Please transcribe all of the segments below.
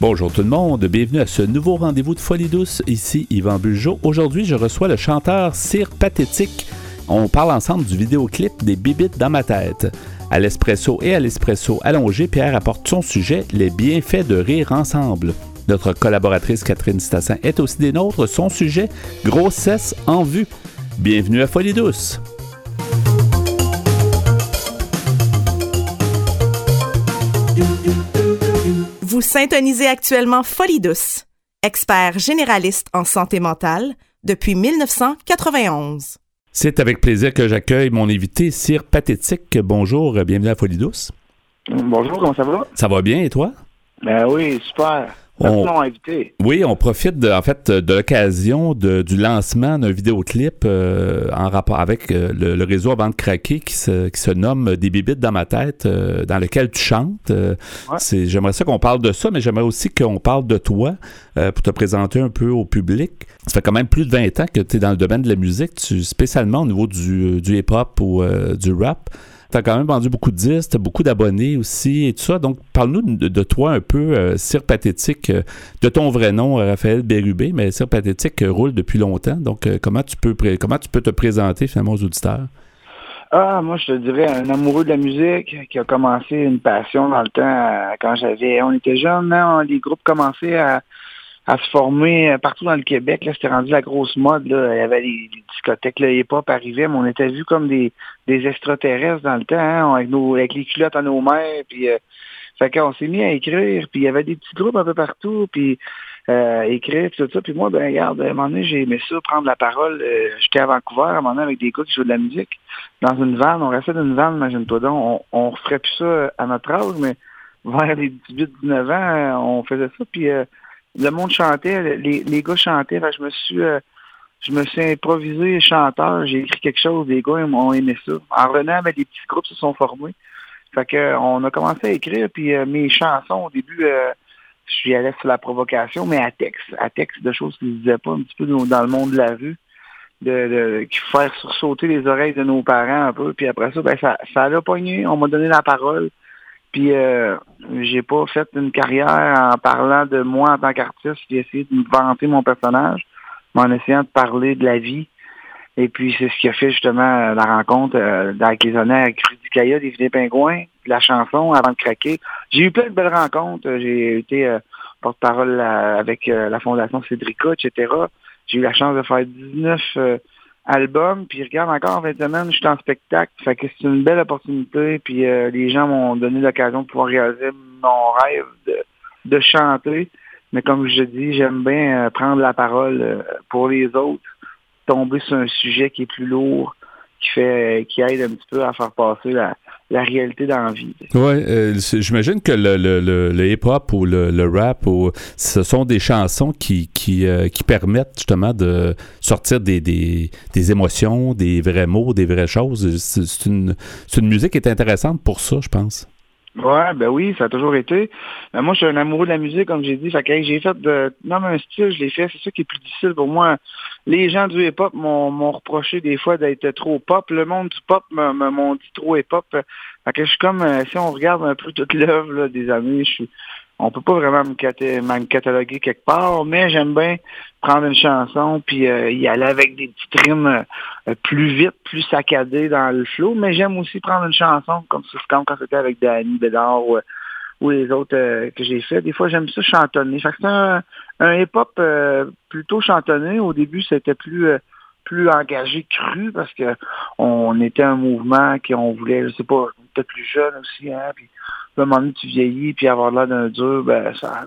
Bonjour tout le monde, bienvenue à ce nouveau rendez-vous de Folie douce. Ici Yvan Bugeaud. Aujourd'hui, je reçois le chanteur Cire Pathétique. On parle ensemble du vidéoclip des Bibites dans ma tête. À l'espresso et à l'espresso allongé, Pierre apporte son sujet Les bienfaits de rire ensemble. Notre collaboratrice Catherine Stassin est aussi des nôtres. Son sujet Grossesse en vue. Bienvenue à Folie douce. Vous syntonisez actuellement Folie douce, expert généraliste en santé mentale depuis 1991. C'est avec plaisir que j'accueille mon invité, Cyr Pathétique. Bonjour, bienvenue à Folie douce. Bonjour, comment ça va? Ça va bien et toi? Ben oui, super. On... Oui, on profite de, en fait de l'occasion du lancement d'un vidéoclip euh, en rapport avec euh, le, réseau Avant de craquer qui se, qui se nomme Des bibites dans ma tête, euh, dans lequel tu chantes. C'est, j'aimerais ça qu'on parle de ça, mais j'aimerais aussi qu'on parle de toi pour te présenter un peu au public. Ça fait quand même plus de 20 ans que tu es dans le domaine de la musique, tu, spécialement au niveau du, du hip-hop ou du rap. Tu as quand même vendu beaucoup de disques, beaucoup d'abonnés aussi et tout ça. Donc, parle-nous de, toi un peu, euh, Cire Pathétique, euh, de ton vrai nom, euh, Raphaël Bérubé, mais Cire Pathétique roule depuis longtemps. Donc, comment, tu peux comment tu peux te présenter finalement aux auditeurs? Ah, moi, je te dirais un amoureux de la musique qui a commencé une passion dans le temps quand j'avais. On était jeunes, hein, les groupes commençaient à à se former euh, partout dans le Québec. Là, c'était rendu la grosse mode. Là. Il y avait les, discothèques, le hip-hop arrivait, mais on était vus comme des, des extraterrestres dans le temps, hein, avec, nos, avec les culottes à nos mains. Puis, euh, fait qu'on s'est mis à écrire, puis il y avait des petits groupes un peu partout, puis euh, écrire, tout ça. Puis moi, ben regarde, à un moment donné, j'ai aimé ça, prendre la parole. Euh, j'étais à Vancouver, à un moment donné, avec des gars qui jouaient de la musique, dans une vanne. On restait dans une vanne, imagine-toi donc. On, on referait plus ça à notre âge, mais vers les 18-19 ans, on faisait ça, puis le monde chantait, les, les gars chantaient, je me suis euh, je me suis improvisé chanteur, j'ai écrit quelque chose, les gars ont aimé ça. En revenant, ben, les petits groupes se sont formés. Fait que on a commencé à écrire, puis euh, mes chansons, au début, euh, je suis allé sur la provocation, mais à texte, à texte de choses qui ne se disaient pas un petit peu dans, le monde de la rue, de, de qui faire sursauter les oreilles de nos parents un peu, puis après ça, ben ça, ça a pogné, on m'a donné la parole. Puis euh, j'ai pas fait une carrière en parlant de moi en tant qu'artiste, j'ai essayé de me vanter mon personnage, mais en essayant de parler de la vie. Et puis c'est ce qui a fait justement la rencontre euh, avec les honneurs avec Rudy Kaya, des Vieux Pingouins, la chanson avant de craquer. J'ai eu plein de belles rencontres. J'ai été euh, porte-parole avec la Fondation Cédrica, etc. J'ai eu la chance de faire 19 album, puis regarde encore en 20 semaines, je suis en spectacle. Fait que c'est une belle opportunité, puis euh, les gens m'ont donné l'occasion de pouvoir réaliser mon rêve de, chanter. Mais comme je dis, j'aime bien euh, prendre la parole euh, pour les autres, tomber sur un sujet qui est plus lourd, qui fait qui aide un petit peu à faire passer la, la réalité dans la vie. Oui, euh, j'imagine que le, le, le, hip-hop ou le, rap, ou, ce sont des chansons qui, qui, euh, qui permettent justement de sortir des, des, des, émotions, des vrais mots, des vraies choses. C'est une, une musique qui est intéressante pour ça, je pense. Ouais, ben oui, ça a toujours été. Mais moi, je suis un amoureux de la musique, comme j'ai dit. Fait que j'ai fait de. Non, mais un style, je l'ai fait. C'est ça qui est plus difficile pour moi. Les gens du hip-hop m'ont reproché des fois d'être trop pop. Le monde du pop m'ont dit trop hip-hop. Fait que je suis comme, euh, si on regarde un peu toute l'œuvre des années, je suis on peut pas vraiment me, cataloguer quelque part, mais j'aime bien prendre une chanson puis euh, y aller avec des petites rimes euh, plus vite, plus saccadées dans le flow. Mais j'aime aussi prendre une chanson comme quand c'était avec Danny Bédard ou, les autres euh, que j'ai fait. Des fois, j'aime ça chantonner. Fait que c'est un, hip-hop plutôt chantonné. Au début, c'était plus plus engagé, cru, parce que on était un mouvement qui on voulait, je sais pas, on était plus jeune aussi, hein, à un moment donné, tu vieillis, puis avoir l'air d'un dur, ben, ça,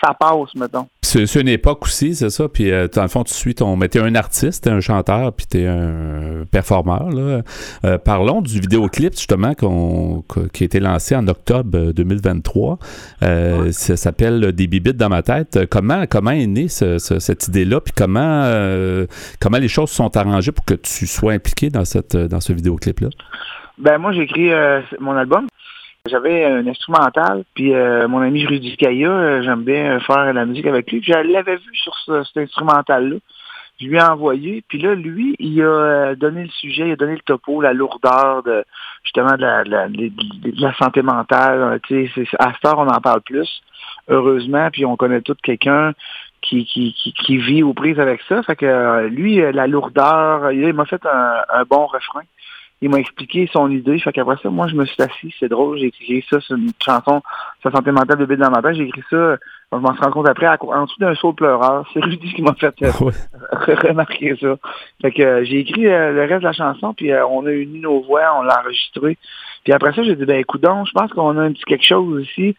ça passe, mettons. C'est une époque aussi, c'est ça. Puis, euh, dans le fond, tu suis ton. Mais t'es un artiste, t'es un chanteur, puis t'es un performeur. Là. Euh, parlons du vidéoclip, justement, qui a été lancé en octobre 2023. Euh, Ça s'appelle Des bibites dans ma tête. Comment, comment est née cette idée-là? Puis comment, comment les choses sont arrangées pour que tu sois impliqué dans, cette, dans ce vidéoclip-là? Ben moi, j'ai écrit mon album. J'avais un instrumental, puis euh, mon ami Rudy Kaya, euh, j'aime bien faire la musique avec lui. Puis je l'avais vu sur cet instrumental-là. Je lui ai envoyé, puis là, lui, il a euh, donné le sujet, il a donné le topo, la lourdeur de, justement de la, de la, santé mentale. Tu sais, à ce on en parle plus, heureusement, puis on connaît tout quelqu'un qui, qui, qui, vit aux prises avec ça. Fait que lui, la lourdeur, il m'a fait un bon refrain il m'a expliqué son idée. Fait qu'après ça, moi, je me suis assis. C'est drôle. J'ai écrit ça sur une chanson sa santé mentale de dans ma tête. J'ai écrit ça. Je m'en suis rendu compte après, en dessous d'un saut pleureur. C'est Rudy qui m'a fait euh, remarquer ça. Fait que euh, j'ai écrit euh, le reste de la chanson, puis on a uni nos voix, on l'a enregistré. Puis après ça, j'ai dit, ben écoute donc, je pense qu'on a un petit quelque chose aussi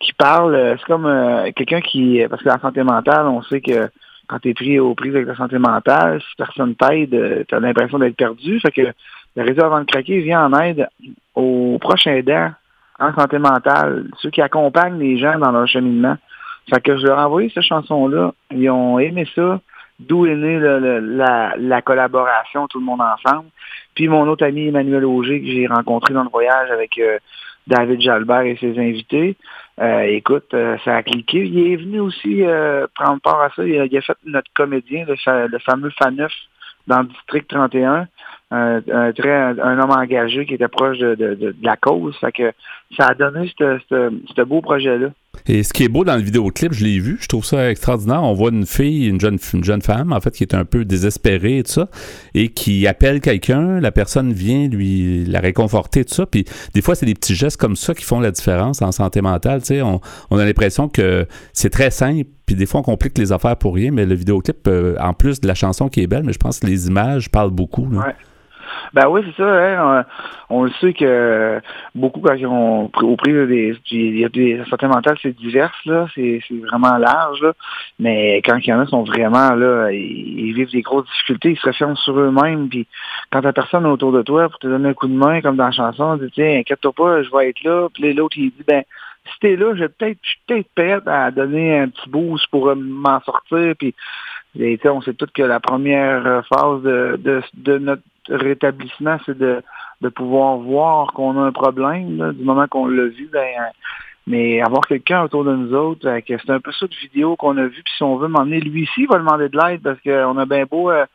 qui parle. C'est comme quelqu'un qui... Parce que la santé mentale, on sait que quand tu es pris aux prises avec la santé mentale, si personne t'aide, tu as l'impression d'être perdu. Fait que le réseau avant de craquer vient en aide aux proches aidants en santé mentale, ceux qui accompagnent les gens dans leur cheminement. Fait que je leur ai envoyé cette chanson-là. Ils ont aimé ça. D'où est née la, collaboration, tout le monde ensemble. Puis mon autre ami Emmanuel Auger, que j'ai rencontré dans le voyage avec euh, David Jalbert et ses invités. Euh, écoute, euh, ça a cliqué. Il est venu aussi prendre part à ça. Il a, fait notre comédien, le, le fameux Faneuf dans le district 31 un, très, un, homme engagé qui était proche de, de, la cause. Fait que ça a donné ce beau projet-là. Et ce qui est beau dans le vidéoclip, je l'ai vu, je trouve ça extraordinaire. On voit une fille, une jeune, une jeune femme, en fait, qui est un peu désespérée et tout ça, et qui appelle quelqu'un, la personne vient lui la réconforter, tout ça. Puis des fois, c'est des petits gestes comme ça qui font la différence en santé mentale. Tu sais, on, on a l'impression que c'est très simple, puis des fois, on complique les affaires pour rien, mais le vidéoclip, euh, en plus de la chanson qui est belle, mais je pense que les images parlent beaucoup. Ben oui, c'est ça. Hein. On, le sait que beaucoup quand ils ont au prix des, a des santé mentales, c'est divers là, c'est vraiment large là. Mais quand il y en a sont vraiment là, ils, vivent des grosses difficultés, ils se referment sur eux-mêmes. Puis quand la personne autour de toi pour te donner un coup de main, comme dans la chanson, dit tiens, inquiète-toi pas, je vais être là. Puis l'autre il dit ben si t'es là, je peut-être, peut-être prête à donner un petit boost pour m'en sortir. Puis, on sait tous que la première phase de, de, de notre rétablissement, c'est de, de pouvoir voir qu'on a un problème. du moment qu'on l'a vu, ben, mais avoir quelqu'un autour de nous autres, euh, c'est un peu ça de vidéo qu'on a vu. Puis si on veut m'emmener, lui ici, il va demander de l'aide parce qu'on a bien beau euh,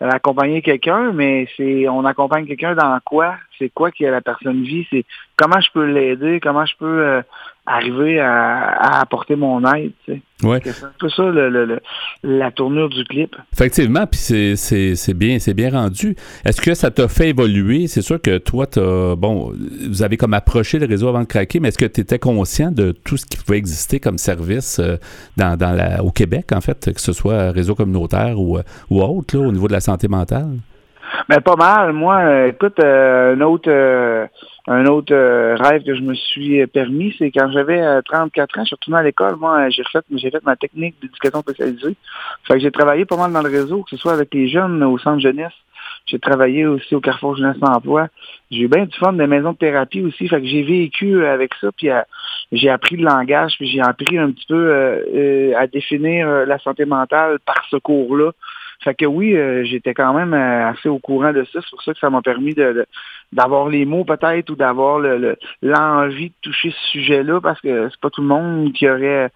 accompagner quelqu'un, mais c'est on accompagne quelqu'un dans quoi? C'est quoi que la personne vit? C'est comment je peux l'aider? Comment je peux euh, arriver à, apporter mon aide. Tu sais. ouais. C'est un peu ça le, la tournure du clip. Effectivement, puis c'est bien, bien rendu. Est-ce que ça t'a fait évoluer? C'est sûr que toi, as, bon, vous avez comme approché le réseau avant de craquer, mais est-ce que tu étais conscient de tout ce qui pouvait exister comme service euh, dans, dans la, au Québec, en fait, que ce soit réseau communautaire ou, euh, ou autre, là, au niveau de la santé mentale? Ben, pas mal. Moi, écoute, un autre un autre euh, rêve que je me suis permis, c'est quand j'avais 34 euh, ans, je suis retourné à l'école, moi, j'ai fait, j'ai fait ma technique d'éducation spécialisée. Fait que j'ai travaillé pas mal dans le réseau, que ce soit avec les jeunes au centre jeunesse. J'ai travaillé aussi au Carrefour Jeunesse Emploi. J'ai eu bien du fun des maisons de thérapie aussi. Fait que j'ai vécu avec ça, puis j'ai appris le langage, puis j'ai appris un petit peu euh, à définir la santé mentale par ce cours-là. Fait que oui, euh, j'étais quand même euh, assez au courant de ça. C'est pour ça que ça m'a permis de, d'avoir les mots peut-être ou d'avoir le, l'envie de toucher ce sujet-là parce que c'est pas tout le monde qui aurait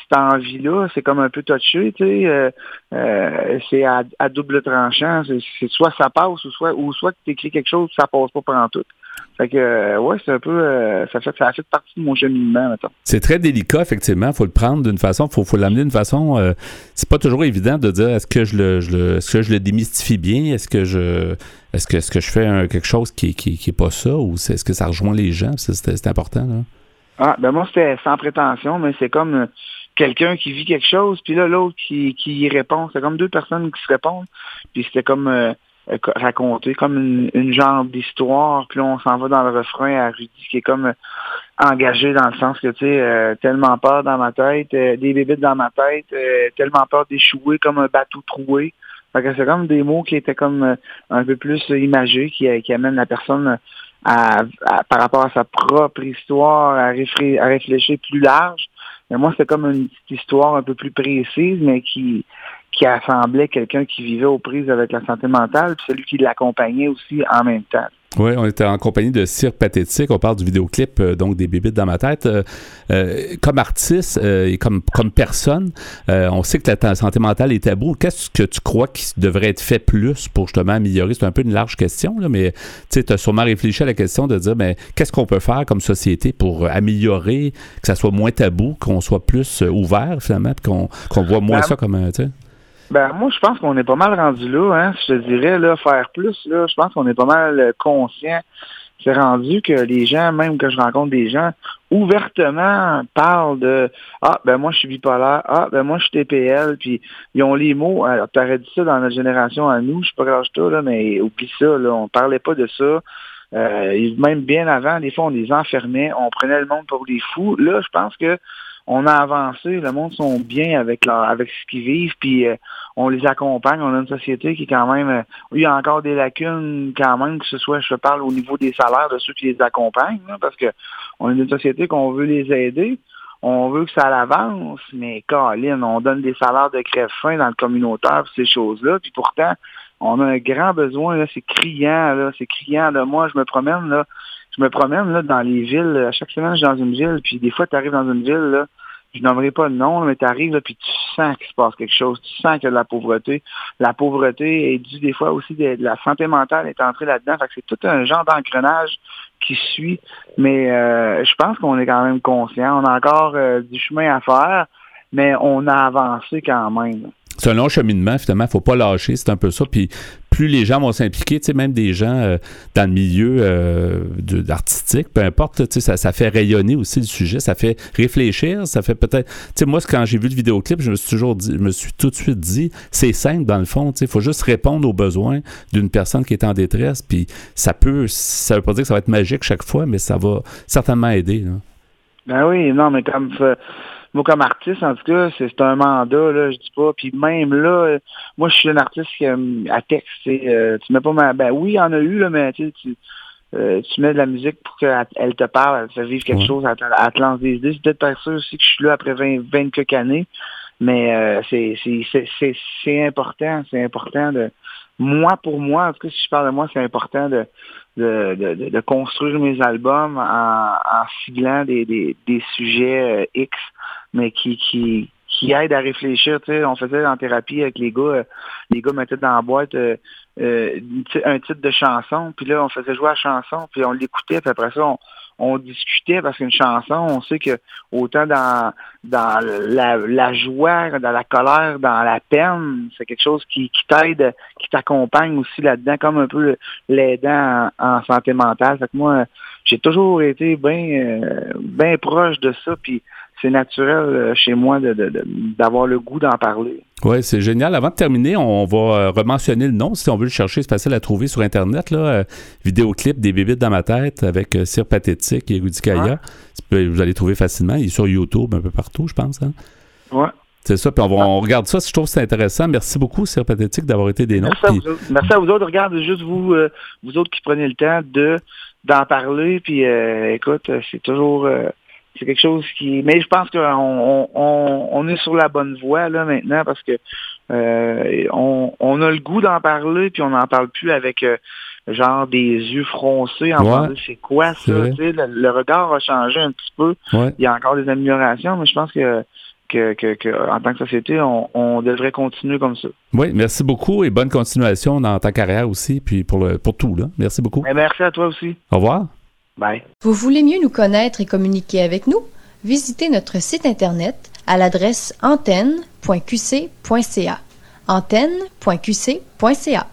cette envie-là. C'est comme un peu touché, tu sais. Euh, c'est à, double tranchant. C'est, soit ça passe ou soit ou soit que tu écris quelque chose ça passe pas pendant tout. Fait que, euh, ouais, c'est un peu, euh, ça, fait, ça a fait partie de mon cheminement, maintenant. C'est très délicat, effectivement. Il faut le prendre d'une façon, il faut, faut l'amener d'une façon. Euh, c'est pas toujours évident de dire est-ce que je le, je le est-ce que je le démystifie bien, est-ce que je, est-ce que, est-ce que je fais quelque chose qui, qui, qui est pas ça, ou est-ce que ça rejoint les gens? C'est, important, là. Ah, ben moi, c'était sans prétention, mais c'est comme quelqu'un qui vit quelque chose, puis là, l'autre qui, qui y répond. C'est comme deux personnes qui se répondent, puis c'était comme euh, raconter comme une, genre d'histoire. Puis là, on s'en va dans le refrain à Rudy qui est comme euh, engagé dans le sens que, tu sais, euh, tellement peur dans ma tête, des bébés dans ma tête, tellement peur d'échouer comme un bateau troué. Fait que c'est comme des mots qui étaient comme un peu plus imagés, qui, qui amènent la personne à, par rapport à sa propre histoire, à, à réfléchir plus large. Mais moi, c'est comme une petite histoire un peu plus précise, mais qui, qui assemblait quelqu'un qui vivait aux prises avec la santé mentale, puis celui qui l'accompagnait aussi en même temps. Oui, on était en compagnie de Cirque Pathétique. On parle du vidéoclip, euh, donc des bébites dans ma tête. Euh, euh, comme artiste et comme, comme personne, on sait que la santé mentale est tabou. Qu'est-ce que tu crois qui devrait être fait plus pour justement améliorer? C'est un peu une large question, là, mais tu as sûrement réfléchi à la question de dire, mais ben, qu'est-ce qu'on peut faire comme société pour améliorer, que ça soit moins tabou, qu'on soit plus ouvert finalement, qu'on voit moins ben, ça comme... un ben, moi, je pense qu'on est pas mal rendu là, hein, je te dirais, là, faire plus, là, je pense qu'on est pas mal euh, conscient. C'est rendu que les gens, même que je rencontre des gens, ouvertement parlent de Ah, ben moi je suis bipolaire, ah, ben moi je suis TPL, puis ils ont les mots. Alors, t'aurais dit ça dans notre génération à nous, je sais pas là, mais oublie ça, là, on parlait pas de ça. Euh, même bien avant, des fois, on les enfermait, on prenait le monde pour des fous. Là, je pense que on a avancé, le monde sont bien avec leur, avec ce qu'ils vivent, puis euh, on les accompagne. On a une société qui est quand même, euh, il y a encore des lacunes quand même, que ce soit, je parle au niveau des salaires de ceux qui les accompagnent, parce que on est une société qu'on veut les aider. On veut que ça l'avance, mais Caroline, on donne des salaires de crève-fin dans le communautaire, ces choses-là, puis pourtant, on a un grand besoin, là, c'est criant, là, c'est criant. Là. Moi, je me promène, là, je me promène là, dans les villes. À chaque semaine, je suis dans une ville, puis des fois, tu arrives dans une ville, là, je nommerai pas le nom, mais tu arrives, là, puis tu sens qu'il se passe quelque chose. Tu sens qu'il y a de la pauvreté. La pauvreté est due des fois aussi de, la santé mentale est entrée là-dedans. Fait que c'est tout un genre d'engrenage qui suit. Mais euh, je pense qu'on est quand même conscient. On a encore euh, du chemin à faire, mais on a avancé quand même c'est un long cheminement, finalement. Faut pas lâcher, c'est un peu ça. Puis plus les gens vont s'impliquer, tu sais, même des gens euh, dans le milieu euh, artistique, peu importe, tu sais, ça, ça, fait rayonner aussi le sujet, ça fait réfléchir, ça fait peut-être... Tu sais, moi, quand j'ai vu le vidéoclip, je me suis toujours dit, je me suis tout de suite dit, c'est simple dans le fond, tu sais, il faut juste répondre aux besoins d'une personne qui est en détresse, puis ça peut, ça veut pas dire que ça va être magique chaque fois, mais ça va certainement aider. Là. Ben oui, non, mais comme moi, comme artiste, en tout cas, c'est un mandat, là, je dis pas. Puis même là, moi, je suis un artiste qui, à texte. Euh, tu mets pas ma. Ben oui, il y en a eu, là, mais tu, euh, tu mets de la musique pour qu'elle te parle, elle te fait vivre quelque chose, elle, te lance des idées. C'est peut-être pas ça aussi que je suis là après 20, 20 quelques années. Mais euh, c'est important, c'est important de. Moi, pour moi, en tout cas, si je parle de moi, c'est important de, de, de, de, construire mes albums en, en ciblant des, des, des sujets X mais qui, qui, qui aide à réfléchir. Tu sais, on faisait en thérapie avec les gars, euh, les gars mettaient dans la boîte euh, euh, un titre de chanson, puis là, on faisait jouer la chanson, puis on l'écoutait, puis après ça, on, discutait parce qu'une chanson, on sait que autant dans, dans la, joie, dans la colère, dans la peine, c'est quelque chose qui, qui t'aide, qui t'accompagne aussi là-dedans, comme un peu l'aidant en, santé mentale. Fait que moi, j'ai toujours été bien bien proche de ça, puis c'est naturel euh, chez moi d'avoir le goût d'en parler. Oui, c'est génial. Avant de terminer, on va euh, rementionner le nom. Si on veut le chercher, c'est facile à trouver sur Internet. Là. Euh, vidéoclip des bébites dans ma tête avec Sir Pathétique et Rudy Kaya. Vous allez trouver facilement. Il est sur YouTube un peu partout, je pense. Hein? Oui. C'est ça, puis on, regarde ça. Je trouve que c'est intéressant. Merci beaucoup, Sir Pathétique, d'avoir été des nôtres. Merci, Merci, à vous autres. Regarde, juste vous, vous autres qui prenez le temps de d'en parler. Puis, écoute, c'est toujours c'est quelque chose qui. Mais je pense qu'on on, on, est sur la bonne voie là maintenant parce que euh, on, on, a le goût d'en parler puis on n'en parle plus avec euh, genre des yeux froncés en ouais, c'est quoi ça le, le, regard a changé un petit peu. Il y a encore des améliorations, mais je pense que que, que, en tant que société, on, on, devrait continuer comme ça. Oui, merci beaucoup et bonne continuation dans ta carrière aussi, puis pour, le, pour tout. Là. Merci beaucoup. Et merci à toi aussi. Au revoir. Vous voulez mieux nous connaître et communiquer avec nous? Visitez notre site Internet à l'adresse antenne.qc.ca. antenne.qc.ca.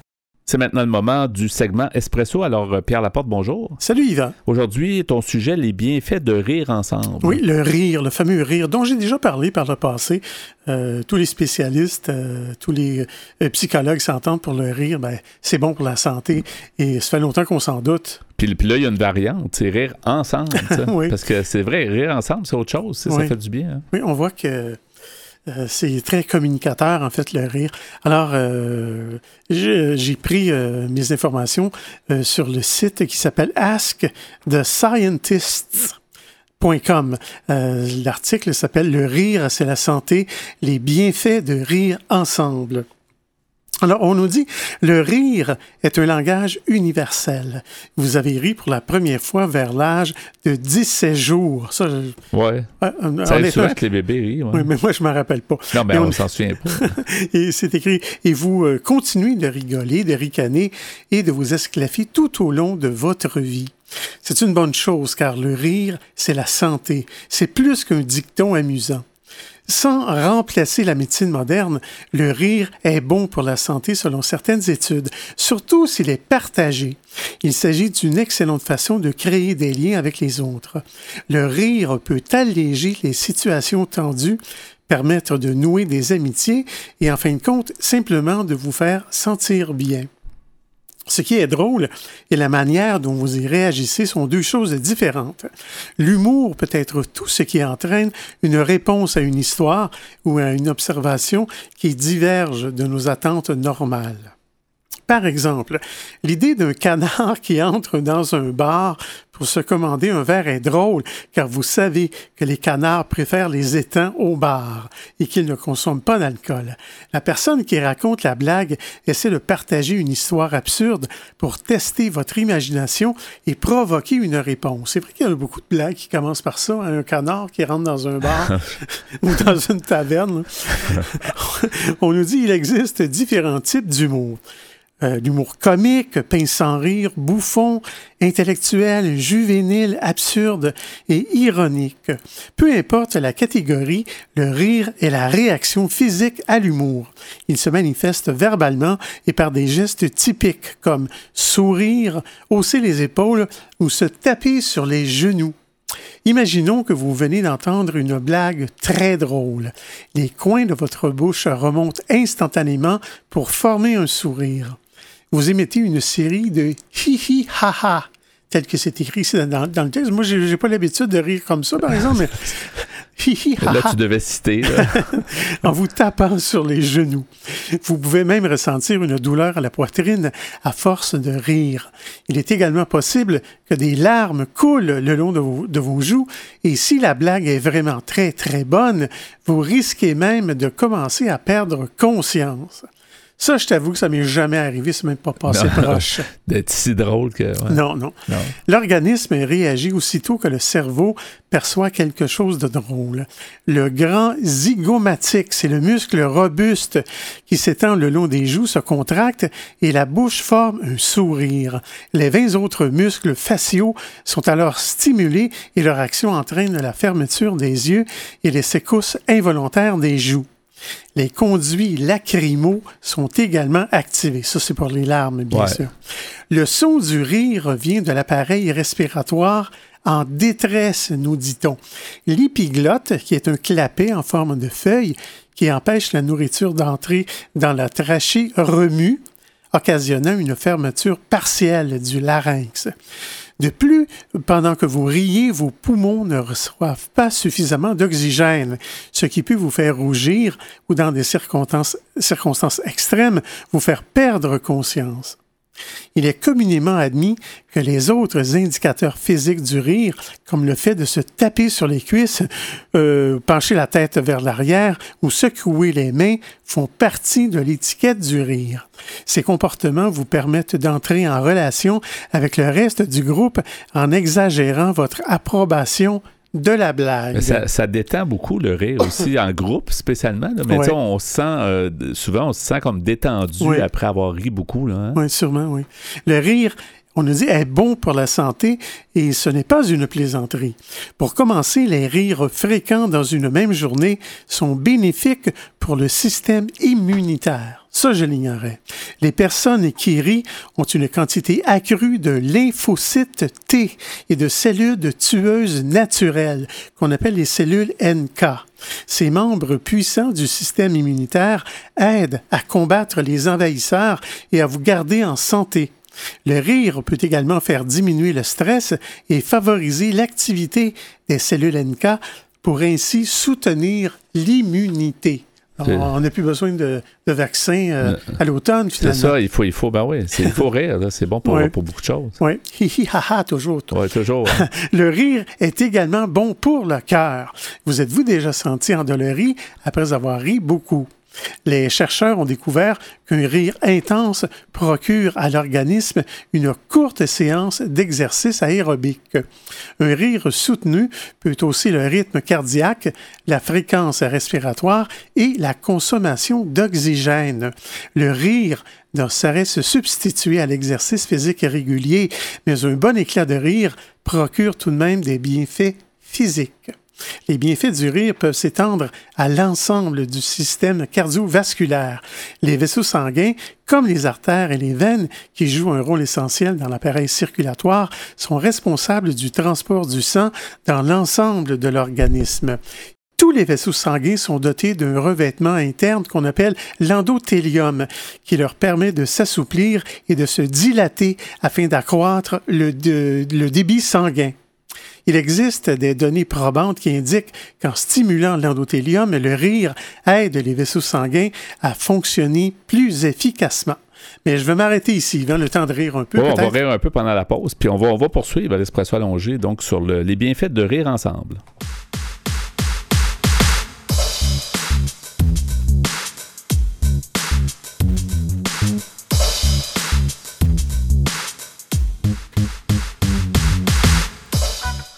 C'est maintenant le moment du segment Espresso. Alors, euh, Pierre Laporte, bonjour. Salut, Yvan. Aujourd'hui, ton sujet, les bienfaits de rire ensemble. Oui, le rire, le fameux rire dont j'ai déjà parlé par le passé. Euh, tous les spécialistes, euh, tous les psychologues s'entendent pour le rire. Ben, c'est bon pour la santé et ça fait longtemps qu'on s'en doute. Puis, puis, là, il y a une variante, c'est rire ensemble. oui. Parce que c'est vrai, rire ensemble, c'est autre chose. Ça fait du bien. Hein. Oui, on voit que euh, c'est très communicateur, en fait, le rire. Alors, euh, j'ai pris euh, mes informations sur le site qui s'appelle Ask Scientists.com. L'article s'appelle Le rire, c'est la santé, les bienfaits de rire ensemble. Alors, on nous dit, le rire est un langage universel. Vous avez ri pour la première fois vers l'âge de 17 jours. Ça, ouais. Euh, ça arrive souvent que les bébés rient. Oui, mais moi, je me rappelle pas. Non, mais on s'en souvient pas. et c'est écrit, et vous euh, continuez de rigoler, de ricaner et de vous esclaffer tout au long de votre vie. C'est une bonne chose, car le rire, c'est la santé. C'est plus qu'un dicton amusant. Sans remplacer la médecine moderne, le rire est bon pour la santé selon certaines études, surtout s'il est partagé. Il s'agit d'une excellente façon de créer des liens avec les autres. Le rire peut alléger les situations tendues, permettre de nouer des amitiés et en fin de compte simplement de vous faire sentir bien. Ce qui est drôle et la manière dont vous y réagissez sont deux choses différentes. L'humour peut être tout ce qui entraîne une réponse à une histoire ou à une observation qui diverge de nos attentes normales. Par exemple, l'idée d'un canard qui entre dans un bar pour se commander un verre est drôle, car vous savez que les canards préfèrent les étangs au bar et qu'ils ne consomment pas d'alcool. La personne qui raconte la blague essaie de partager une histoire absurde pour tester votre imagination et provoquer une réponse. C'est vrai qu'il y a beaucoup de blagues qui commencent par ça, un canard qui rentre dans un bar ou dans une taverne. On nous dit qu'il existe différents types d'humour euh, l'humour comique, pince sans rire, bouffon, intellectuel, juvénile, absurde et ironique. Peu importe la catégorie, le rire est la réaction physique à l'humour. Il se manifeste verbalement et par des gestes typiques comme sourire, hausser les épaules ou se taper sur les genoux. Imaginons que vous venez d'entendre une blague très drôle. Les coins de votre bouche remontent instantanément pour former un sourire vous émettez une série de hi-hi ha-ha, tel que c'est écrit ici dans, le texte. Moi, j'ai pas l'habitude de rire comme ça, par exemple, mais. Là, tu devais citer. en vous tapant sur les genoux. Vous pouvez même ressentir une douleur à la poitrine à force de rire. Il est également possible que des larmes coulent le long de vos, de vos joues et si la blague est vraiment très, très bonne, vous risquez même de commencer à perdre conscience. Ça, je t'avoue que ça m'est jamais arrivé, c'est même pas passé proche. D'être si drôle que. Non, non. L'organisme réagit aussitôt que le cerveau perçoit quelque chose de drôle. Le grand zygomatique, c'est le muscle robuste qui s'étend le long des joues, se contracte et la bouche forme un sourire. Les 20 autres muscles faciaux sont alors stimulés et leur action entraîne la fermeture des yeux et les secousses involontaires des joues. Les conduits lacrymaux sont également activés. Ça, c'est pour les larmes, bien sûr. Le son du rire vient de l'appareil respiratoire en détresse, nous dit-on. L'épiglotte, qui est un clapet en forme de feuille qui empêche la nourriture d'entrer dans la trachée, remue, occasionnant une fermeture partielle du larynx. De plus, pendant que vous riez, vos poumons ne reçoivent pas suffisamment d'oxygène, ce qui peut vous faire rougir ou, dans des circonstances, extrêmes, vous faire perdre conscience. Il est communément admis que les autres indicateurs physiques du rire, comme le fait de se taper sur les cuisses, euh, pencher la tête vers l'arrière ou secouer les mains, font partie de l'étiquette du rire. Ces comportements vous permettent d'entrer en relation avec le reste du groupe en exagérant votre approbation de la blague. Ça, détend beaucoup le rire aussi, en groupe spécialement. Mais on sent, euh, souvent, on se sent comme détendu après avoir ri beaucoup. Là, hein. Oui, sûrement, oui. Le rire on nous dit, est bon pour la santé et ce n'est pas une plaisanterie. Pour commencer, les rires fréquents dans une même journée sont bénéfiques pour le système immunitaire. Ça, je l'ignorais. Les personnes qui rient ont une quantité accrue de lymphocytes T et de cellules tueuses naturelles, qu'on appelle les cellules NK. Ces membres puissants du système immunitaire aident à combattre les envahisseurs et à vous garder en santé. Le rire peut également faire diminuer le stress et favoriser l'activité des cellules NK pour ainsi soutenir l'immunité. On n'a plus besoin de, vaccins euh, à l'automne, finalement. C'est ça, il faut, il faut, ben oui, il faut rire, c'est bon pour, pour, beaucoup de choses. Oui, hi hi ha ha, toujours. Oui, toujours. le rire est également bon pour le cœur. Vous êtes-vous déjà senti endolori après avoir ri beaucoup? Les chercheurs ont découvert qu'un rire intense procure à l'organisme une courte séance d'exercice aérobique. Un rire soutenu peut aussi le rythme cardiaque, la fréquence respiratoire et la consommation d'oxygène. Le rire ne saurait se substituer à l'exercice physique régulier, mais un bon éclat de rire procure tout de même des bienfaits physiques. Les bienfaits du rire peuvent s'étendre à l'ensemble du système cardiovasculaire. Les vaisseaux sanguins, comme les artères et les veines, qui jouent un rôle essentiel dans l'appareil circulatoire, sont responsables du transport du sang dans l'ensemble de l'organisme. Tous les vaisseaux sanguins sont dotés d'un revêtement interne qu'on appelle l'endothélium, qui leur permet de s'assouplir et de se dilater afin d'accroître le, débit sanguin. Il existe des données probantes qui indiquent qu'en stimulant l'endothélium, le rire aide les vaisseaux sanguins à fonctionner plus efficacement. Mais je vais m'arrêter ici, Yvan, le temps de rire un peu. on va rire un peu pendant la pause, puis on va, on va poursuivre l'espresso allongé donc sur les bienfaits de rire ensemble.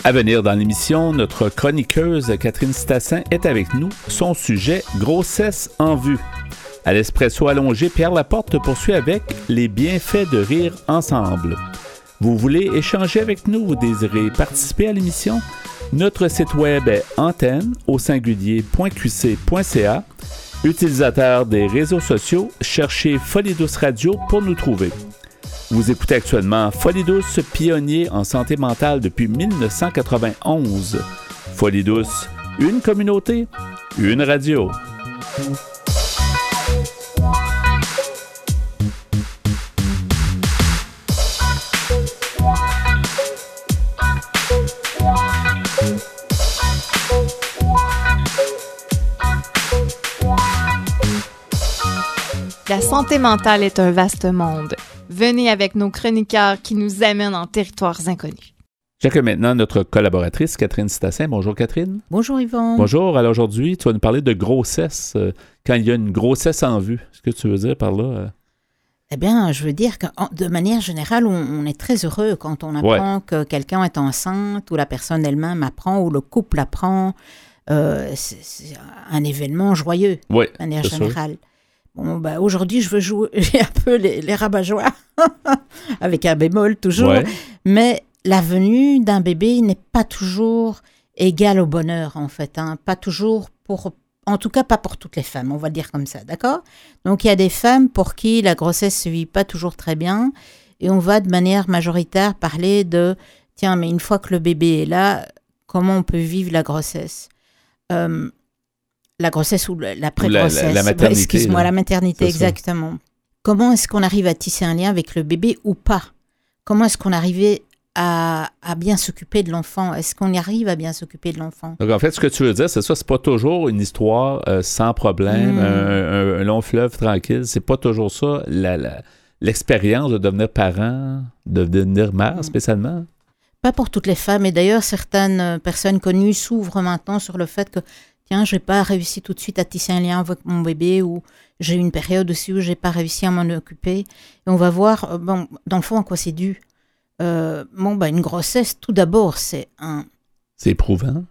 À venir dans l'émission, notre chroniqueuse Catherine Stassin est avec nous. Son sujet, grossesse en vue. À l'espresso allongé, Pierre Laporte poursuit avec les bienfaits de rire ensemble. Vous voulez échanger avec nous, vous désirez participer à l'émission? Notre site web est antenne au singulier.qc.ca. Utilisateur des réseaux sociaux, cherchez Folie Douce Radio pour nous trouver. Vous écoutez actuellement Folie Douce, pionnier en santé mentale depuis 1991. Folie Douce, une communauté, une radio. La santé mentale est un vaste monde. Venez avec nos chroniqueurs qui nous amènent en territoires inconnus. J'accueille maintenant notre collaboratrice Catherine Stassin. Bonjour Catherine. Bonjour Yvon. Bonjour. Alors aujourd'hui, tu vas nous parler de grossesse. Euh, quand il y a une grossesse en vue, ce que tu veux dire par là? Euh? Eh bien, je veux dire que de manière générale, on, est très heureux quand on apprend que quelqu'un est enceinte ou la personne elle-même apprend ou le couple apprend. Euh, c'est un événement joyeux de manière générale. Bon, bah, aujourd'hui, je veux jouer un peu les, les rabat avec un bémol toujours. Mais la venue d'un bébé n'est pas toujours égale au bonheur, en fait. Hein. Pas toujours pour. En tout cas, pas pour toutes les femmes, on va dire comme ça, d'accord? Donc, il y a des femmes pour qui la grossesse se vit pas toujours très bien. Et on va de manière majoritaire parler de tiens, mais une fois que le bébé est là, comment on peut vivre la grossesse? Euh, la grossesse ou la pré-grossesse. La, maternité. Excuse-moi, la maternité, exactement. Comment est-ce qu'on arrive à tisser un lien avec le bébé ou pas? Comment est-ce qu'on arrivait à, à, bien s'occuper de l'enfant? Est-ce qu'on y arrive à bien s'occuper de l'enfant? Donc en fait, ce que tu veux dire, c'est ça, c'est pas toujours une histoire euh, sans problème, hmm. un, long fleuve tranquille. C'est pas toujours ça. L'expérience de devenir parent, de devenir mère hmm. spécialement. Pas pour toutes les femmes. Et d'ailleurs, certaines personnes connues s'ouvrent maintenant sur le fait que tiens, je n'ai pas réussi tout de suite à tisser un lien avec mon bébé ou j'ai eu une période aussi où j'ai pas réussi à m'en occuper. Et on va voir, euh, bon, dans le fond, à quoi c'est dû. Euh, bon, bah, une grossesse, tout d'abord, c'est un... C'est éprouvant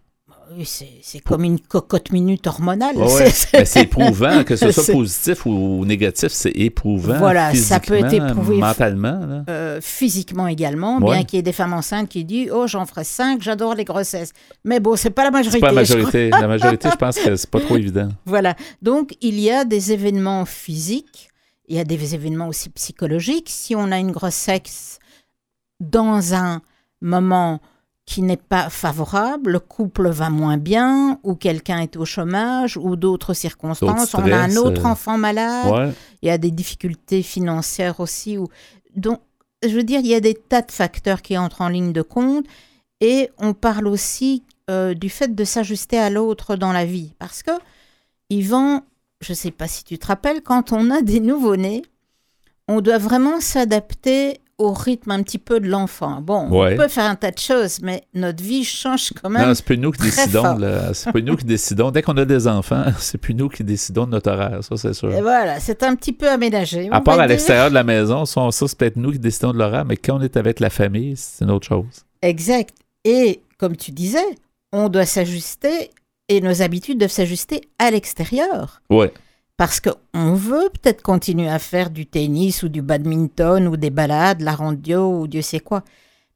c'est comme une cocotte minute hormonale. c'est éprouvant, que ce soit positif ou négatif, c'est éprouvant. Voilà, ça peut être éprouvé mentalement. Euh, physiquement également, bien qu'il y ait des femmes enceintes qui disent Oh, j'en ferai cinq, j'adore les grossesses. Mais bon, c'est pas la majorité. C'est pas la majorité. la majorité, je pense que c'est pas trop évident. Voilà. Donc, il y a des événements physiques, il y a des événements aussi psychologiques. Si on a une grossesse dans un moment qui n'est pas favorable, le couple va moins bien, ou quelqu'un est au chômage, ou d'autres circonstances, on a un autre euh, enfant malade, il y a des difficultés financières aussi. Ou... Donc, je veux dire, il y a des tas de facteurs qui entrent en ligne de compte, et on parle aussi euh, du fait de s'ajuster à l'autre dans la vie, parce que, Yvan, je ne sais pas si tu te rappelles, quand on a des nouveau-nés, on doit vraiment s'adapter au rythme un petit peu de l'enfant. Bon, on peut faire un tas de choses, mais notre vie change quand même. Non, c'est plus nous qui décidons. C'est plus nous qui décidons. Dès qu'on a des enfants, c'est plus nous qui décidons de notre horaire, ça c'est sûr. Et voilà, c'est un petit peu aménagé. À part à l'extérieur de la maison, ça, c'est peut-être nous qui décidons de l'horaire, mais quand on est avec la famille, c'est une autre chose. Exact. Et comme tu disais, on doit s'ajuster et nos habitudes doivent s'ajuster à l'extérieur. Ouais parce qu'on veut peut-être continuer à faire du tennis ou du badminton ou des balades, la radio ou Dieu sait quoi.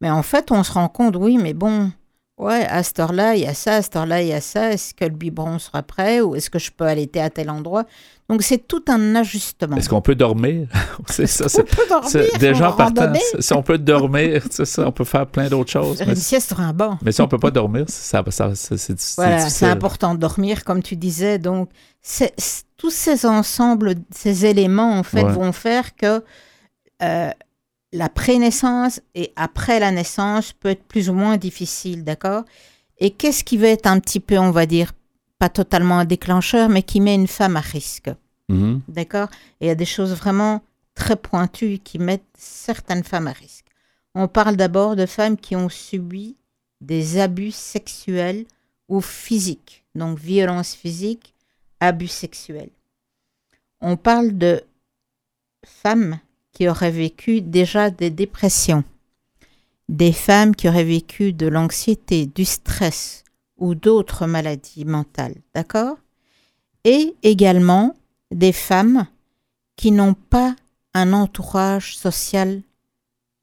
Mais en fait, on se rend compte, oui, mais bon, ouais, à cette heure-là, il y a ça, à cette heure-là, il y a ça. Est-ce que le biberon sera prêt ou est-ce que je peux allaiter à tel endroit? Donc, c'est tout un ajustement. Est-ce qu'on peut dormir? C'est ça. On peut dormir? Déjà, partant, si on peut dormir, c'est ça, on peut faire plein d'autres choses. Une sieste sur un banc. Mais si on peut pas dormir, ça, ça, c'est Voilà, c'est important de dormir, comme tu disais. Donc, c'est tous ces ensembles, ces éléments, en fait, vont faire que euh, la prénaissance et après la naissance peut être plus ou moins difficile, d'accord? Et qu'est-ce qui va être un petit peu, on va dire, pas totalement un déclencheur, mais qui met une femme à risque? Mm-hmm. D'accord? Et il y a des choses vraiment très pointues qui mettent certaines femmes à risque. On parle d'abord de femmes qui ont subi des abus sexuels ou physiques, donc violence physique, abus sexuels. On parle de femmes qui auraient vécu déjà des dépressions, des femmes qui auraient vécu de l'anxiété, du stress ou d'autres maladies mentales, d'accord? Et également des femmes qui n'ont pas un entourage social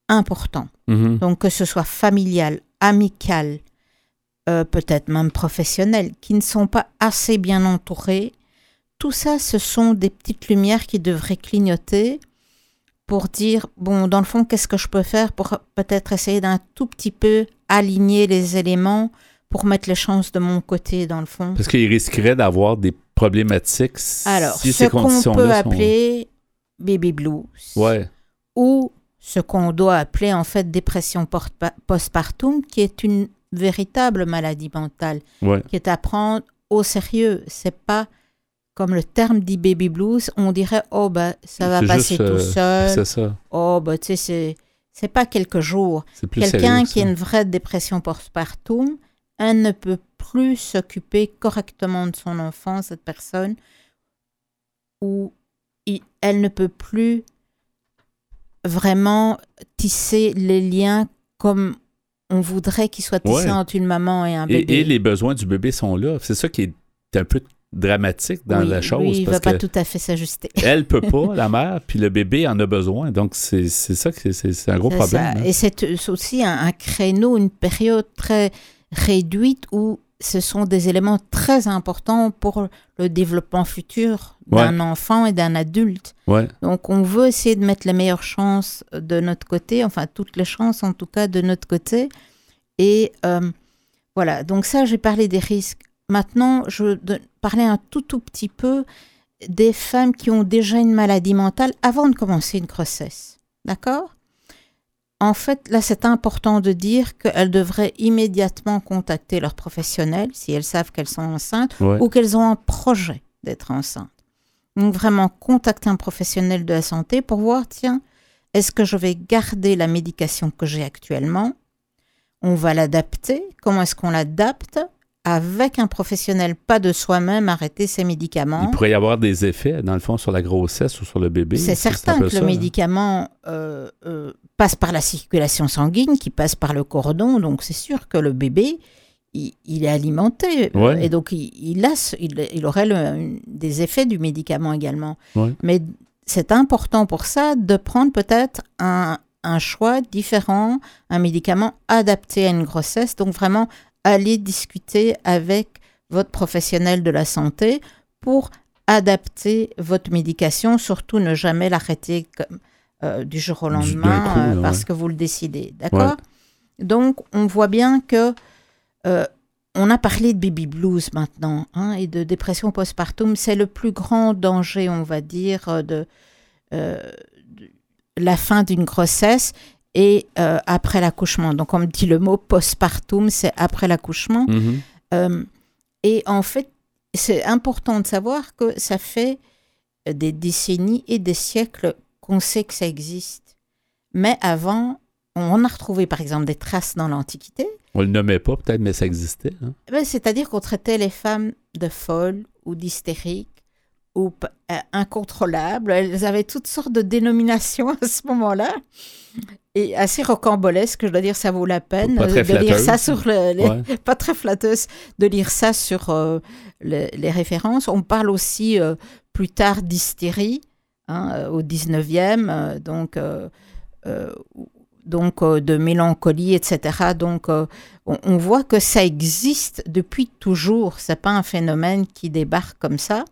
important. Mhm. Donc que ce soit familial, amical, euh, peut-être même professionnels, qui ne sont pas assez bien entourés. Tout ça, ce sont des petites lumières qui devraient clignoter pour dire, bon, dans le fond, qu'est-ce que je peux faire pour peut-être essayer d'un tout petit peu aligner les éléments pour mettre les chances de mon côté, dans le fond. Parce qu'il risquerait d'avoir des problématiques Alors, si ce qu'on peut appeler baby blues. Ouais. Ou ce qu'on doit appeler en fait dépression postpartum, qui est une véritable maladie mentale qui est à prendre au sérieux. C'est pas comme le terme dit baby blues, on dirait oh bah ça va passer tout euh, seul. Ça. Oh bah tu sais c'est c'est pas quelques jours. Quelqu'un qui a une vraie dépression postpartum, elle ne peut plus s'occuper correctement de son enfant, cette personne, ou elle ne peut plus vraiment tisser les liens comme on voudrait qu'il soit tissé entre une maman et un bébé. Et, les besoins du bébé sont là. C'est ça qui est un peu dramatique dans la chose. Oui, il ne va pas tout à fait s'ajuster. elle peut pas, la mère, puis le bébé en a besoin. Donc, c'est ça que c'est un gros problème. Hein. Et c'est aussi un, créneau, une période très réduite où ce sont des éléments très importants pour le développement futur d'un enfant et d'un adulte. Donc, on veut essayer de mettre les meilleures chances de notre côté, enfin, toutes les chances en tout cas de notre côté. Et euh, voilà, donc ça, j'ai parlé des risques. Maintenant, je parler un tout, tout petit peu des femmes qui ont déjà une maladie mentale avant de commencer une grossesse. D'accord? En fait, là, c'est important de dire qu'elles devraient immédiatement contacter leur professionnel si elles savent qu'elles sont enceintes ou qu'elles ont un projet d'être enceintes. Donc, vraiment, contacter un professionnel de la santé pour voir, tiens, est-ce que je vais garder la médication que j'ai actuellement? On va l'adapter. Comment est-ce qu'on l'adapte? Avec un professionnel, pas de soi-même, arrêter ses médicaments. Il pourrait y avoir des effets, dans le fond, sur la grossesse ou sur le bébé. C'est certain que le médicament euh, euh, passe par la circulation sanguine, qui passe par le cordon, donc c'est sûr que le bébé, il, est alimenté. Et donc, il, a, il, aurait des effets du médicament également. Mais c'est important pour ça de prendre peut-être un, un choix différent, un médicament adapté à une grossesse, donc vraiment allez discuter avec votre professionnel de la santé pour adapter votre médication, surtout ne jamais l'arrêter euh, du jour au lendemain euh, parce que vous le décidez. D'accord Donc, on voit bien que euh, on a parlé de baby blues maintenant hein, et de dépression postpartum. C'est le plus grand danger, on va dire, de, de la fin d'une grossesse et euh, après l'accouchement. Donc, on me dit le mot postpartum, c'est après l'accouchement. Mm-hmm. Euh, et en fait, c'est important de savoir que ça fait des décennies et des siècles qu'on sait que ça existe. Mais avant, on a retrouvé par exemple des traces dans l'Antiquité. On le nommait pas peut-être, mais ça existait. Hein. Ben, c'est-à-dire qu'on traitait les femmes de folles ou d'hystériques ou euh, incontrôlables. Elles avaient toutes sortes de dénominations à ce moment-là. Et assez rocambolesque, je dois dire, ça vaut la peine de lire ça sur le, pas très flatteuse, de lire ça sur euh, les, références. On parle aussi euh, plus tard d'hystérie hein, au 19e, donc donc de mélancolie, etc. Donc on, on, voit que ça existe depuis toujours. C'est pas un phénomène qui débarque comme ça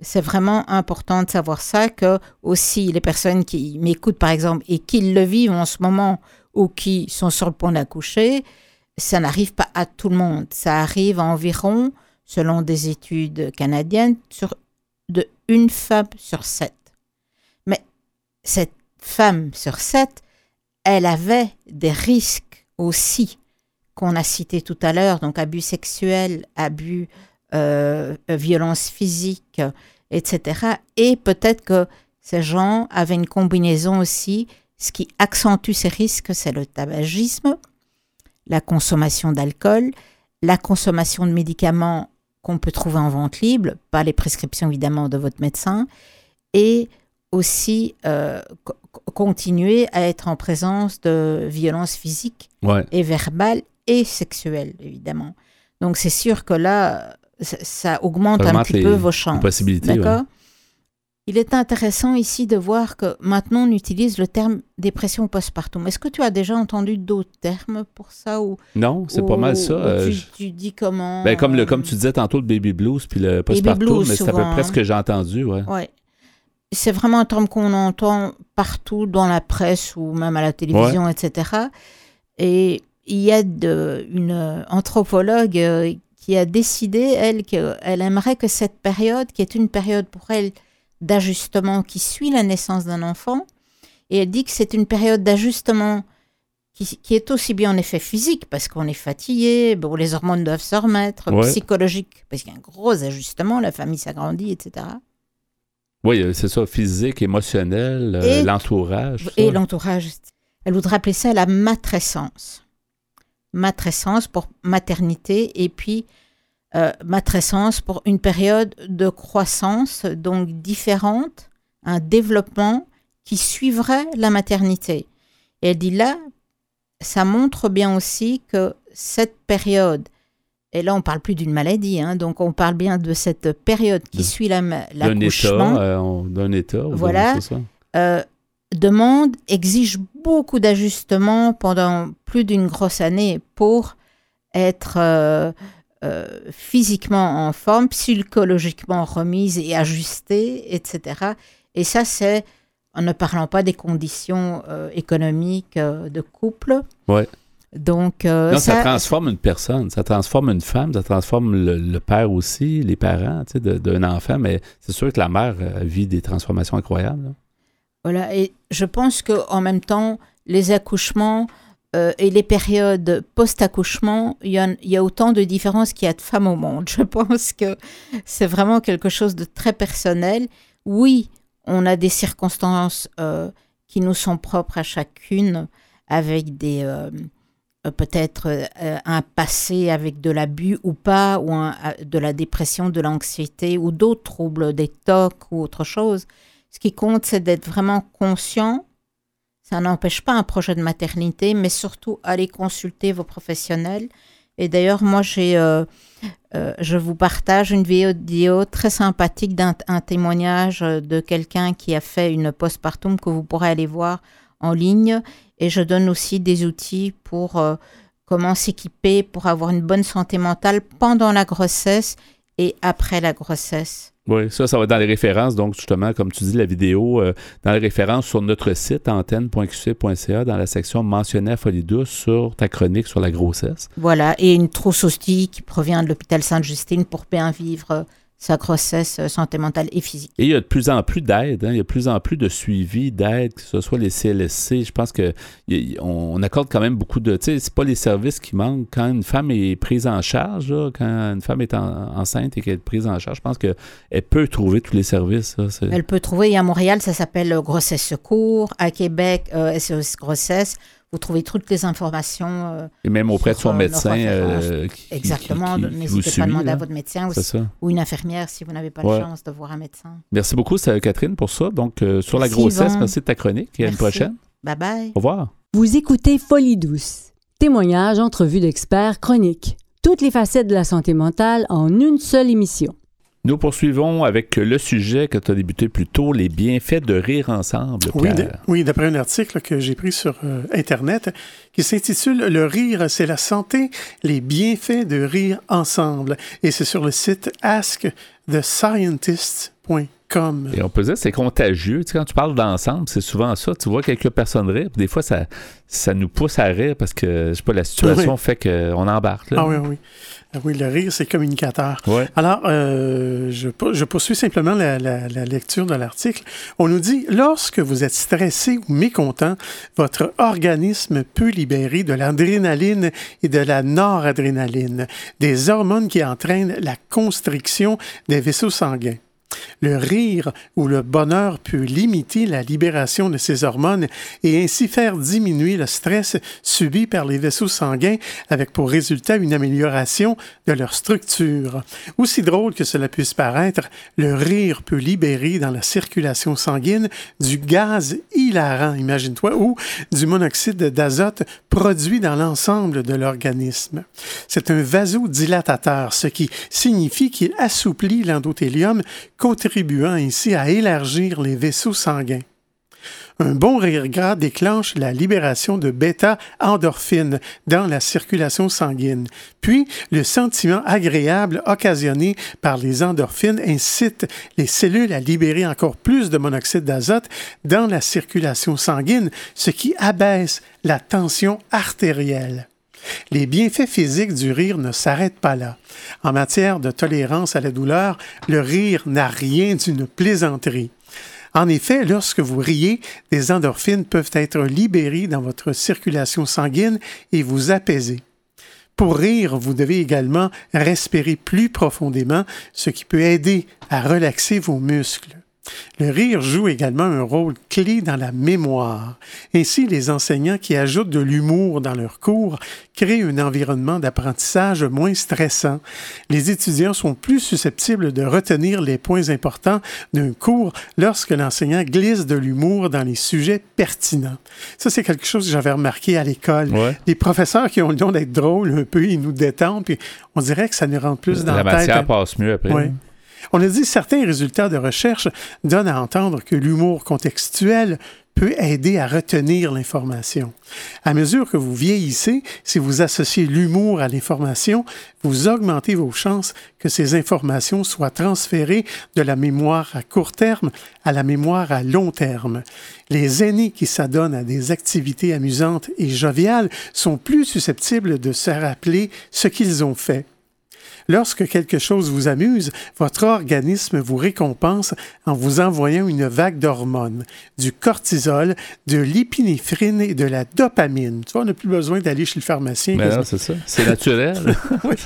c'est vraiment important de savoir ça, que aussi les personnes qui m'écoutent par exemple et qui le vivent en ce moment ou qui sont sur le point d'accoucher, ça n'arrive pas à tout le monde. Ça arrive environ, selon des études canadiennes, sur de une femme sur sept. Mais cette femme sur sept, elle avait des risques aussi qu'on a cités tout à l'heure, donc abus sexuels, abus euh, euh, violence physique, etc. Et peut-être que ces gens avaient une combinaison aussi. Ce qui accentue ces risques, c'est le tabagisme, la consommation d'alcool, la consommation de médicaments qu'on peut trouver en vente libre, pas les prescriptions évidemment de votre médecin, et aussi euh, continuer à être en présence de violences physiques et verbales et sexuelles, évidemment. Donc c'est sûr que là, ça, augmente un petit peu vos chances. Possibilités. D'accord? Il est intéressant ici de voir que maintenant on utilise le terme dépression postpartum. Est-ce que tu as déjà entendu d'autres termes pour ça ou Non, c'est pas mal ça. Euh, tu, dis comment ben, comme, le, comme tu disais tantôt, le baby blues puis le postpartum, mais c'est à peu près ce que j'ai entendu. Ouais. ouais. C'est vraiment un terme qu'on entend partout dans la presse ou même à la télévision, etc. Et il y a de, une anthropologue euh, qui a décidé, elle, qu'elle aimerait que cette période, qui est une période pour elle d'ajustement qui suit la naissance d'un enfant, et elle dit que c'est une période d'ajustement qui, est aussi bien en effet physique, parce qu'on est fatigué, bon, les hormones doivent se remettre, psychologique, parce qu'il y a un gros ajustement, la famille s'agrandit, etc. Oui, c'est ça, physique, émotionnel, euh, l'entourage. Et l'entourage. Elle voudrait appeler ça la matrescence matrescence pour maternité et puis euh, matrescence pour une période de croissance donc différente, un développement qui suivrait la maternité. Et elle dit là, ça montre bien aussi que cette période, et là on parle plus d'une maladie, hein, donc on parle bien de cette période qui suit l'accouchement. Euh, d'un état, voilà, euh, demande, exige beaucoup d'ajustements pendant plus d'une grosse année pour être euh, euh, physiquement en forme, psychologiquement remise et ajustée, etc. Et ça, c'est en ne parlant pas des conditions euh, économiques de couple. Ouais. Donc, ça, ça, transforme une personne, ça transforme une femme, ça transforme le, père aussi, les parents d'un enfant, mais c'est sûr que la mère vit des transformations incroyables. Voilà, et je pense qu'en même temps, les accouchements euh, et les périodes post-accouchement, il y, a autant de différences qu'il y a de femmes au monde. Je pense que c'est vraiment quelque chose de très personnel. Oui, on a des circonstances euh, qui nous sont propres à chacune, avec des euh, peut-être un passé avec de l'abus ou pas, ou de la dépression, de l'anxiété, ou d'autres troubles, des tocs ou autre chose. Ce qui compte, c'est d'être vraiment conscient. Ça n'empêche pas un projet de maternité, mais surtout aller consulter vos professionnels. Et d'ailleurs, moi, j'ai, euh, euh, je vous partage une vidéo très sympathique d'un témoignage de quelqu'un qui a fait une postpartum que vous pourrez aller voir en ligne. Et je donne aussi des outils pour euh, comment s'équiper pour avoir une bonne santé mentale pendant la grossesse et après la grossesse. Oui, ça, ça va dans les références. Donc, justement, comme tu dis, la vidéo, euh, dans les références sur notre site antenne.qc.ca, dans la section mentionner folie douce sur ta chronique sur la grossesse. Voilà, et une trousse aussi qui provient de l'hôpital Sainte-Justine pour bien vivre sa grossesse euh, santé mentale et physique. Et il y a de plus en plus d'aide, hein. il y a de plus en plus de suivi, d'aide, que ce soit les CLSC. Je pense que on accorde quand même beaucoup de. Tu sais, c'est pas les services qui manquent. Quand une femme est prise en charge, quand une femme est enceinte et qu'elle est prise en charge, je pense qu'elle peut trouver tous les services. Elle peut trouver. Et à Montréal, ça s'appelle euh, Grossesse Secours. À Québec, euh, SOS Grossesse vous trouvez toutes les informations. Euh, et même auprès de son médecin. Euh, Exactement. N'hésitez pas à demander à votre médecin ou, une infirmière si vous n'avez pas la chance de voir un médecin. Merci beaucoup, Catherine, pour ça. Donc, euh, sur la grossesse, merci de ta chronique. Et à une prochaine. Bye bye. Au revoir. Vous écoutez Folie douce. Témoignages, entrevues d'experts, chroniques. Toutes les facettes de la santé mentale en une seule émission. Nous poursuivons avec le sujet que tu as débuté plus tôt, les bienfaits de rire ensemble. Oui, d'après un article que j'ai pris sur euh, Internet qui s'intitule Le rire, c'est la santé, les bienfaits de rire ensemble. Et c'est sur le site askthe.scientist.com. Et on peut dire que c'est contagieux. Tu sais, quand tu parles d'ensemble, c'est souvent ça. Tu vois quelques personnes rire, des fois, ça, ça nous pousse à rire parce que, je sais pas, la situation fait qu'on embarque. Ah oui, oui. Ah oui, le rire, c'est communicateur. Alors, euh, je, je, poursuis simplement la, lecture de l'article. On nous dit, lorsque vous êtes stressé ou mécontent, votre organisme peut libérer de l'adrénaline et de la noradrénaline, des hormones qui entraînent la constriction des vaisseaux sanguins. Le rire ou le bonheur peut limiter la libération de ces hormones et ainsi faire diminuer le stress subi par les vaisseaux sanguins avec pour résultat une amélioration de leur structure. Aussi drôle que cela puisse paraître, le rire peut libérer dans la circulation sanguine du gaz hilarant, imagine-toi, ou du monoxyde d'azote produit dans l'ensemble de l'organisme. C'est un vasodilatateur, ce qui signifie qu'il assouplit l'endothélium contribuant ainsi à élargir les vaisseaux sanguins. Un bon rire gras déclenche la libération de bêta-endorphines dans la circulation sanguine. Puis, le sentiment agréable occasionné par les endorphines incite les cellules à libérer encore plus de monoxyde d'azote dans la circulation sanguine, ce qui abaisse la tension artérielle. Les bienfaits physiques du rire ne s'arrêtent pas là. En matière de tolérance à la douleur, le rire n'a rien d'une plaisanterie. En effet, lorsque vous riez, des endorphines peuvent être libérées dans votre circulation sanguine et vous apaiser. Pour rire, vous devez également respirer plus profondément, ce qui peut aider à relaxer vos muscles. Le rire joue également un rôle clé dans la mémoire. Ainsi, les enseignants qui ajoutent de l'humour dans leurs cours créent un environnement d'apprentissage moins stressant. Les étudiants sont plus susceptibles de retenir les points importants d'un cours lorsque l'enseignant glisse de l'humour dans les sujets pertinents. Ça, c'est quelque chose que j'avais remarqué à l'école. Les professeurs qui ont le don d'être drôles un peu, ils nous détendent, puis on dirait que ça nous rend plus dans la, la matière passe mieux après. On a dit certains résultats de recherche donnent à entendre que l'humour contextuel peut aider à retenir l'information. À mesure que vous vieillissez, si vous associez l'humour à l'information, vous augmentez vos chances que ces informations soient transférées de la mémoire à court terme à la mémoire à long terme. Les aînés qui s'adonnent à des activités amusantes et joviales sont plus susceptibles de se rappeler ce qu'ils ont fait. Lorsque quelque chose vous amuse, votre organisme vous récompense en vous envoyant une vague d'hormones, du cortisol, de l'épinéphrine et de la dopamine. Tu vois, on n'a plus besoin d'aller chez le pharmacien. C'est ça. C'est naturel.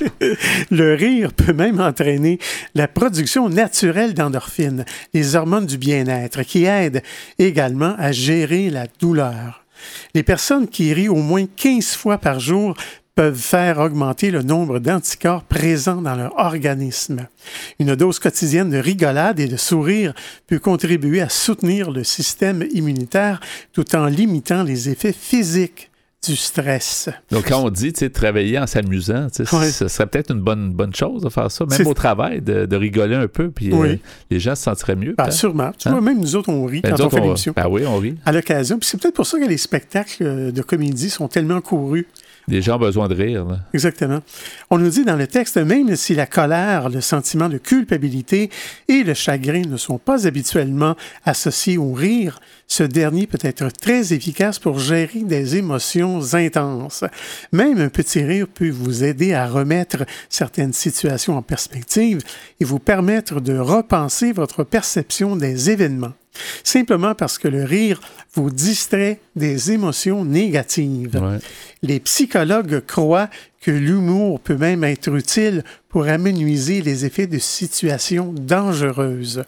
le rire peut même entraîner la production naturelle d'endorphines, les hormones du bien-être, qui aident également à gérer la douleur. Les personnes qui rient au moins 15 fois par jour peuvent faire augmenter le nombre d'anticorps présents dans leur organisme. Une dose quotidienne de rigolade et de sourire peut contribuer à soutenir le système immunitaire tout en limitant les effets physiques du stress. Donc, quand on dit travailler en s'amusant, ce serait peut-être une bonne, bonne chose de faire ça, même au travail, de, rigoler un peu, puis euh, les gens se sentiraient mieux. Ben, sûrement. Tu vois, hein? même nous autres, on rit ben, quand on fait l'émission. Ben oui, on rit. À l'occasion. Puis c'est peut-être pour ça que les spectacles de comédie sont tellement courus Les gens ont besoin de rire. Exactement. On nous dit dans le texte, même si la colère, le sentiment de culpabilité et le chagrin ne sont pas habituellement associés au rire, ce dernier peut être très efficace pour gérer des émotions intenses. Même un petit rire peut vous aider à remettre certaines situations en perspective et vous permettre de repenser votre perception des événements simplement parce que le rire vous distrait des émotions négatives. Les psychologues croient que l'humour peut même être utile pour amenuiser les effets de situations dangereuses.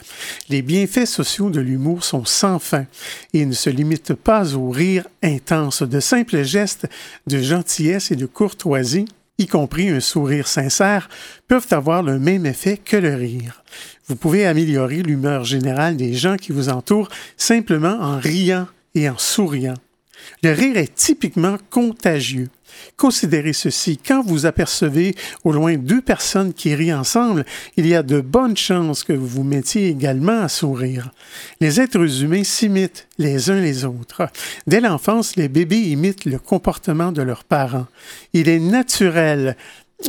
Les bienfaits sociaux de l'humour sont sans fin et ne se limitent pas au rire intense. De simples gestes de gentillesse et de courtoisie y compris un sourire sincère, peuvent avoir le même effet que le rire. Vous pouvez améliorer l'humeur générale des gens qui vous entourent simplement en riant et en souriant. Le rire est typiquement contagieux. Considérez ceci, quand vous apercevez au loin deux personnes qui rient ensemble, il y a de bonnes chances que vous vous mettiez également à sourire. Les êtres humains s'imitent les uns les autres. Dès l'enfance, les bébés imitent le comportement de leurs parents. Il est naturel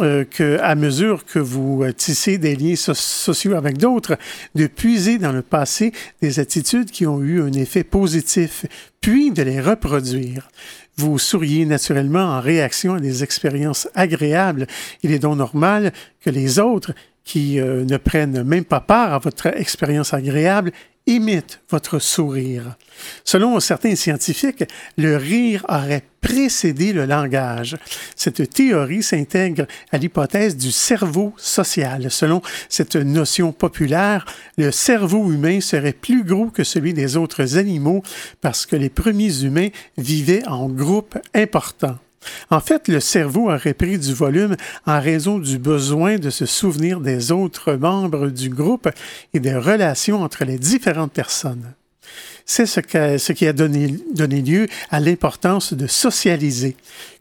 euh, que, à mesure que vous euh, tissez des liens sociaux avec d'autres, de puiser dans le passé des attitudes qui ont eu un effet positif, puis de les reproduire. Vous souriez naturellement en réaction à des expériences agréables. Il est donc normal que les autres qui euh, ne prennent même pas part à votre expérience agréable imite votre sourire. Selon certains scientifiques, le rire aurait précédé le langage. Cette théorie s'intègre à l'hypothèse du cerveau social. Selon cette notion populaire, le cerveau humain serait plus gros que celui des autres animaux parce que les premiers humains vivaient en groupes importants. En fait, le cerveau aurait pris du volume en raison du besoin de se souvenir des autres membres du groupe et des relations entre les différentes personnes. C'est ce, qui a donné lieu à l'importance de socialiser.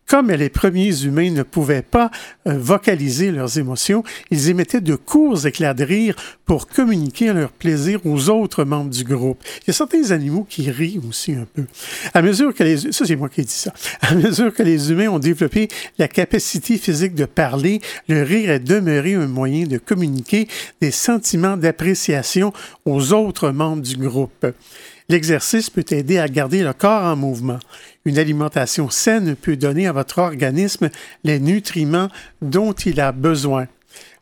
Comme les premiers humains ne pouvaient pas euh, vocaliser leurs émotions, ils émettaient de courts éclats de rire pour communiquer leur plaisir aux autres membres du groupe. Il y a certains animaux qui rient aussi un peu. À mesure que les... Ça, c'est moi qui ai dit ça. À mesure que les humains ont développé la capacité physique de parler, le rire est demeuré un moyen de communiquer des sentiments d'appréciation aux autres membres du groupe. L'exercice peut aider à garder le corps en mouvement. Une alimentation saine peut donner à votre organisme les nutriments dont il a besoin.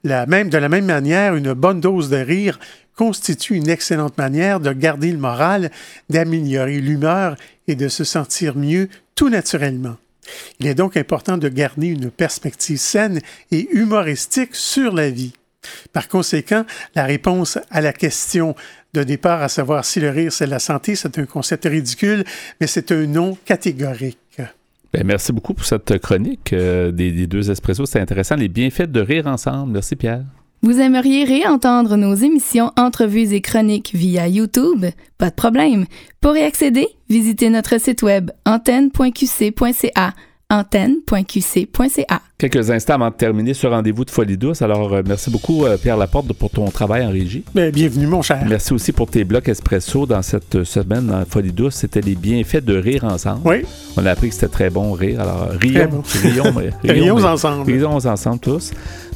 même, de la même manière, une bonne dose de rire constitue une excellente manière de garder le moral, d'améliorer l'humeur et de se sentir mieux tout naturellement. Il est donc important de garder une perspective saine et humoristique sur la vie. Par conséquent, la réponse à la question de départ, à savoir si le rire c'est la santé, c'est un concept ridicule, mais c'est un nom catégorique. Ben, merci beaucoup pour cette chronique euh, des, deux espressos. C'est intéressant. Les bienfaits de rire ensemble. Merci, Pierre. Vous aimeriez réentendre nos émissions, entrevues et chroniques via YouTube? Pas de problème. Pour y accéder, visitez notre site web antenne.qc.ca antenne.qc.ca. Quelques instants avant de terminer ce rendez-vous de Folie douce. Alors, euh, merci beaucoup, euh, Pierre Laporte, pour ton travail en régie. Bien, bienvenue, mon cher. Merci aussi pour tes blocs espresso dans cette semaine dans Folie douce. C'était les bienfaits de rire ensemble. Oui. On a appris que c'était très bon rire. Alors, rions, rions, rions, ensemble. Rions ensemble tous.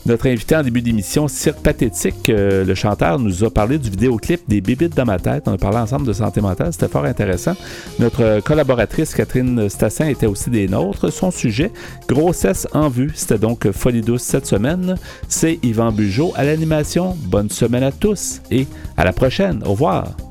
Notre invité en début d'émission, Cirque Pathétique, euh, le chanteur, nous a parlé du vidéoclip des Bibites dans ma tête. On a parlé ensemble de santé mentale. C'était fort intéressant. Notre collaboratrice, Catherine Stassin, était aussi des nôtres. Son sujet, grossesse en vue. C'était donc Folie douce cette semaine. C'est Yvan Bugeaud à l'animation. Bonne semaine à tous et à la prochaine. Au revoir.